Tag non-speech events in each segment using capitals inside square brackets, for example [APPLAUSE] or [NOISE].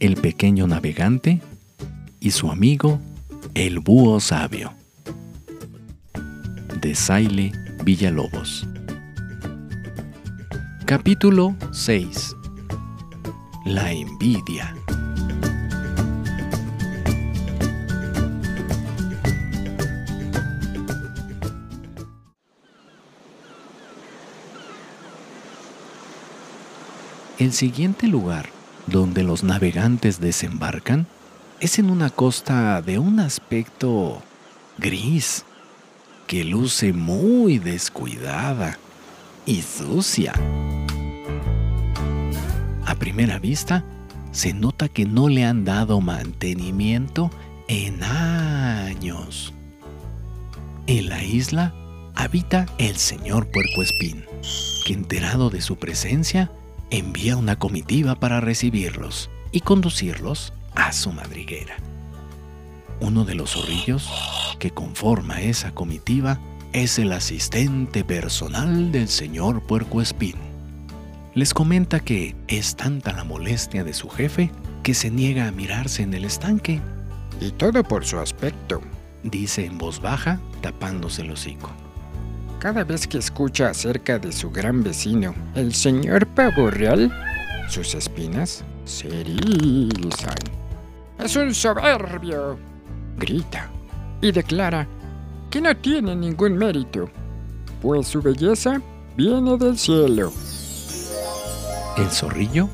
el pequeño navegante y su amigo, el búho sabio. De Saile Villalobos. Capítulo 6. La envidia. El siguiente lugar donde los navegantes desembarcan es en una costa de un aspecto gris que luce muy descuidada y sucia. A primera vista, se nota que no le han dado mantenimiento en años. En la isla habita el señor Puercoespín, que enterado de su presencia, envía una comitiva para recibirlos y conducirlos a su madriguera. Uno de los zorrillos que conforma esa comitiva es el asistente personal del señor Puercoespín. Les comenta que es tanta la molestia de su jefe que se niega a mirarse en el estanque. Y todo por su aspecto, dice en voz baja, tapándose el hocico. Cada vez que escucha acerca de su gran vecino, el señor Pavo Real, sus espinas se erizan. Es un soberbio, grita, y declara que no tiene ningún mérito, pues su belleza viene del cielo. El zorrillo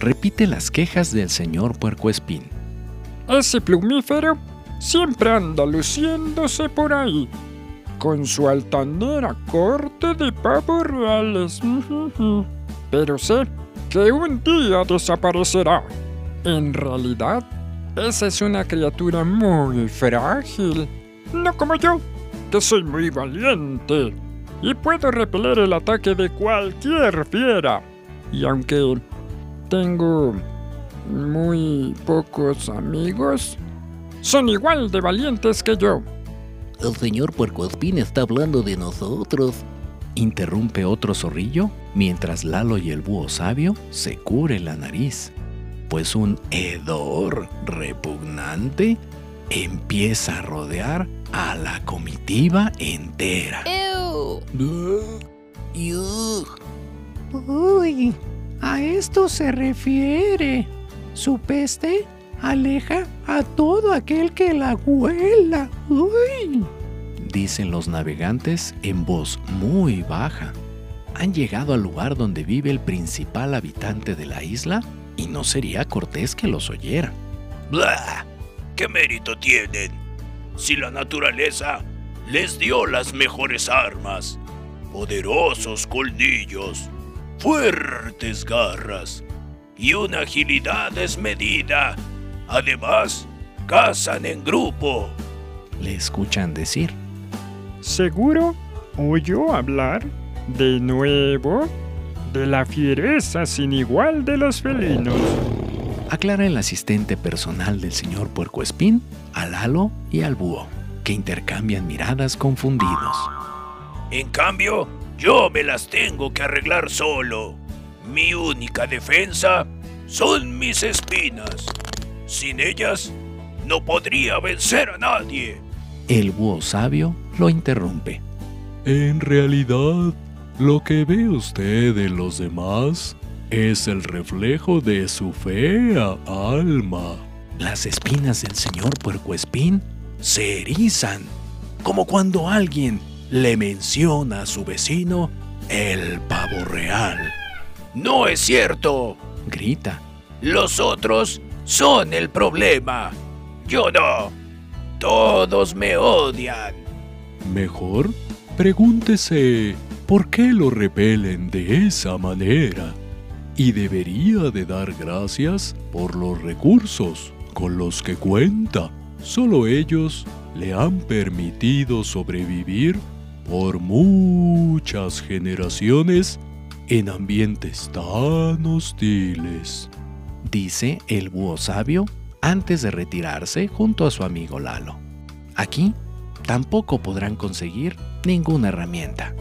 repite las quejas del señor Puercoespín. Ese plumífero siempre anda luciéndose por ahí, con su altanera corte de pavos reales. [LAUGHS] Pero sé que un día desaparecerá. En realidad, esa es una criatura muy frágil. No como yo, que soy muy valiente y puedo repeler el ataque de cualquier fiera. Y aunque tengo muy pocos amigos, son igual de valientes que yo. El señor Puercoespín está hablando de nosotros. Interrumpe otro zorrillo mientras Lalo y el búho sabio se cubre la nariz, pues un hedor repugnante empieza a rodear a la comitiva entera. Uy, a esto se refiere. Su peste aleja a todo aquel que la huela. Uy. Dicen los navegantes en voz muy baja. Han llegado al lugar donde vive el principal habitante de la isla y no sería cortés que los oyera. ¡Blah! ¿Qué mérito tienen? Si la naturaleza les dio las mejores armas, poderosos colmillos, fuertes garras y una agilidad desmedida Además, cazan en grupo. Le escuchan decir. ¿Seguro oyó hablar de nuevo de la fiereza sin igual de los felinos? Aclara el asistente personal del señor Puercoespín al Lalo y al búho, que intercambian miradas confundidos. En cambio, yo me las tengo que arreglar solo. Mi única defensa son mis espinas. Sin ellas, no podría vencer a nadie. El búho sabio lo interrumpe. En realidad, lo que ve usted en los demás es el reflejo de su fea alma. Las espinas del señor Puercoespín se erizan, como cuando alguien le menciona a su vecino el pavo real. No es cierto, grita. Los otros son el problema. Yo no. Todos me odian. Mejor pregúntese por qué lo repelen de esa manera. Y debería de dar gracias por los recursos con los que cuenta. Solo ellos le han permitido sobrevivir por muchas generaciones en ambientes tan hostiles dice el búho sabio antes de retirarse junto a su amigo Lalo. Aquí tampoco podrán conseguir ninguna herramienta.